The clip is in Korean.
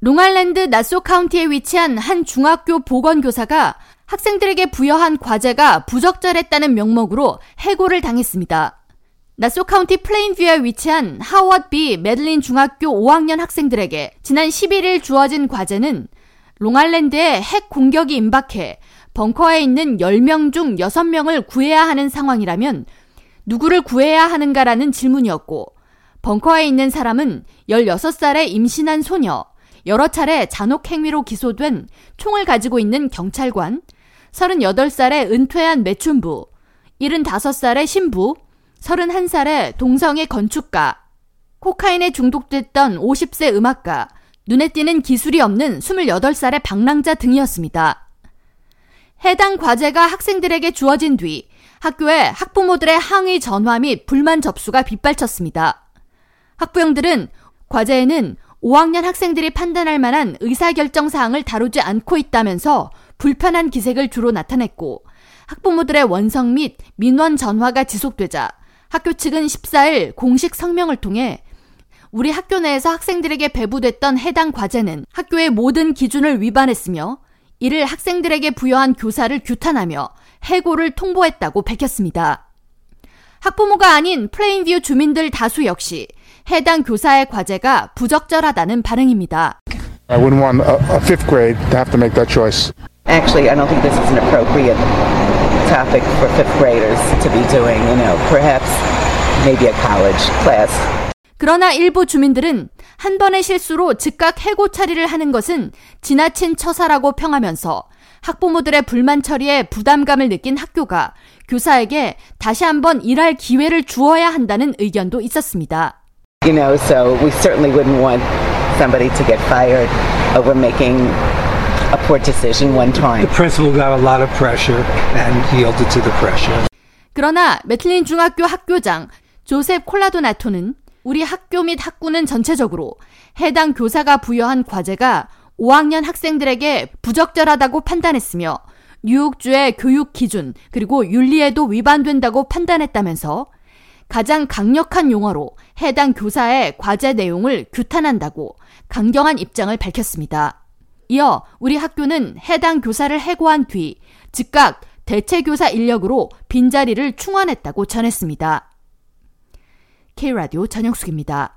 롱아일랜드 나소 카운티에 위치한 한 중학교 보건교사가 학생들에게 부여한 과제가 부적절했다는 명목으로 해고를 당했습니다. 나소 카운티 플레인뷰에 위치한 하워드 비 메들린 중학교 5학년 학생들에게 지난 11일 주어진 과제는 롱아일랜드에 핵 공격이 임박해 벙커에 있는 10명 중 6명을 구해야 하는 상황이라면 누구를 구해야 하는가라는 질문이었고 벙커에 있는 사람은 16살의 임신한 소녀, 여러 차례 잔혹 행위로 기소된 총을 가지고 있는 경찰관, 38살의 은퇴한 매춘부, 75살의 신부, 31살의 동성애 건축가, 코카인에 중독됐던 50세 음악가, 눈에 띄는 기술이 없는 28살의 방랑자 등이었습니다. 해당 과제가 학생들에게 주어진 뒤 학교에 학부모들의 항의 전화 및 불만 접수가 빗발쳤습니다. 학부형들은 과제에는 5학년 학생들이 판단할 만한 의사결정 사항을 다루지 않고 있다면서 불편한 기색을 주로 나타냈고 학부모들의 원성 및 민원 전화가 지속되자 학교 측은 14일 공식 성명을 통해 우리 학교 내에서 학생들에게 배부됐던 해당 과제는 학교의 모든 기준을 위반했으며 이를 학생들에게 부여한 교사를 규탄하며 해고를 통보했다고 밝혔습니다. 학부모가 아닌 플레인뷰 주민들 다수 역시 해당 교사의 과제가 부적절하다는 반응입니다. I wouldn't want a, a fifth grade to have to make that choice. Actually, I don't think this is an appropriate topic for fifth graders to be doing. You know, perhaps maybe a college class. 그러나 일부 주민들은 한 번의 실수로 즉각 해고 처리를 하는 것은 지나친 처사라고 평하면서 학부모들의 불만 처리에 부담감을 느낀 학교가 교사에게 다시 한번 일할 기회를 주어야 한다는 의견도 있었습니다. You know, so we certainly wouldn't want somebody to get fired over making a poor decision one time. The principal got a lot of pressure and yielded to the pressure. 그러나 메틀린 중학교 학교장 조셉 콜라도나토는 우리 학교 및 학구는 전체적으로 해당 교사가 부여한 과제가 5학년 학생들에게 부적절하다고 판단했으며 뉴욕주의 교육 기준 그리고 윤리에도 위반된다고 판단했다면서 가장 강력한 용어로 해당 교사의 과제 내용을 규탄한다고 강경한 입장을 밝혔습니다. 이어 우리 학교는 해당 교사를 해고한 뒤 즉각 대체 교사 인력으로 빈자리를 충원했다고 전했습니다. K라디오 전영숙입니다.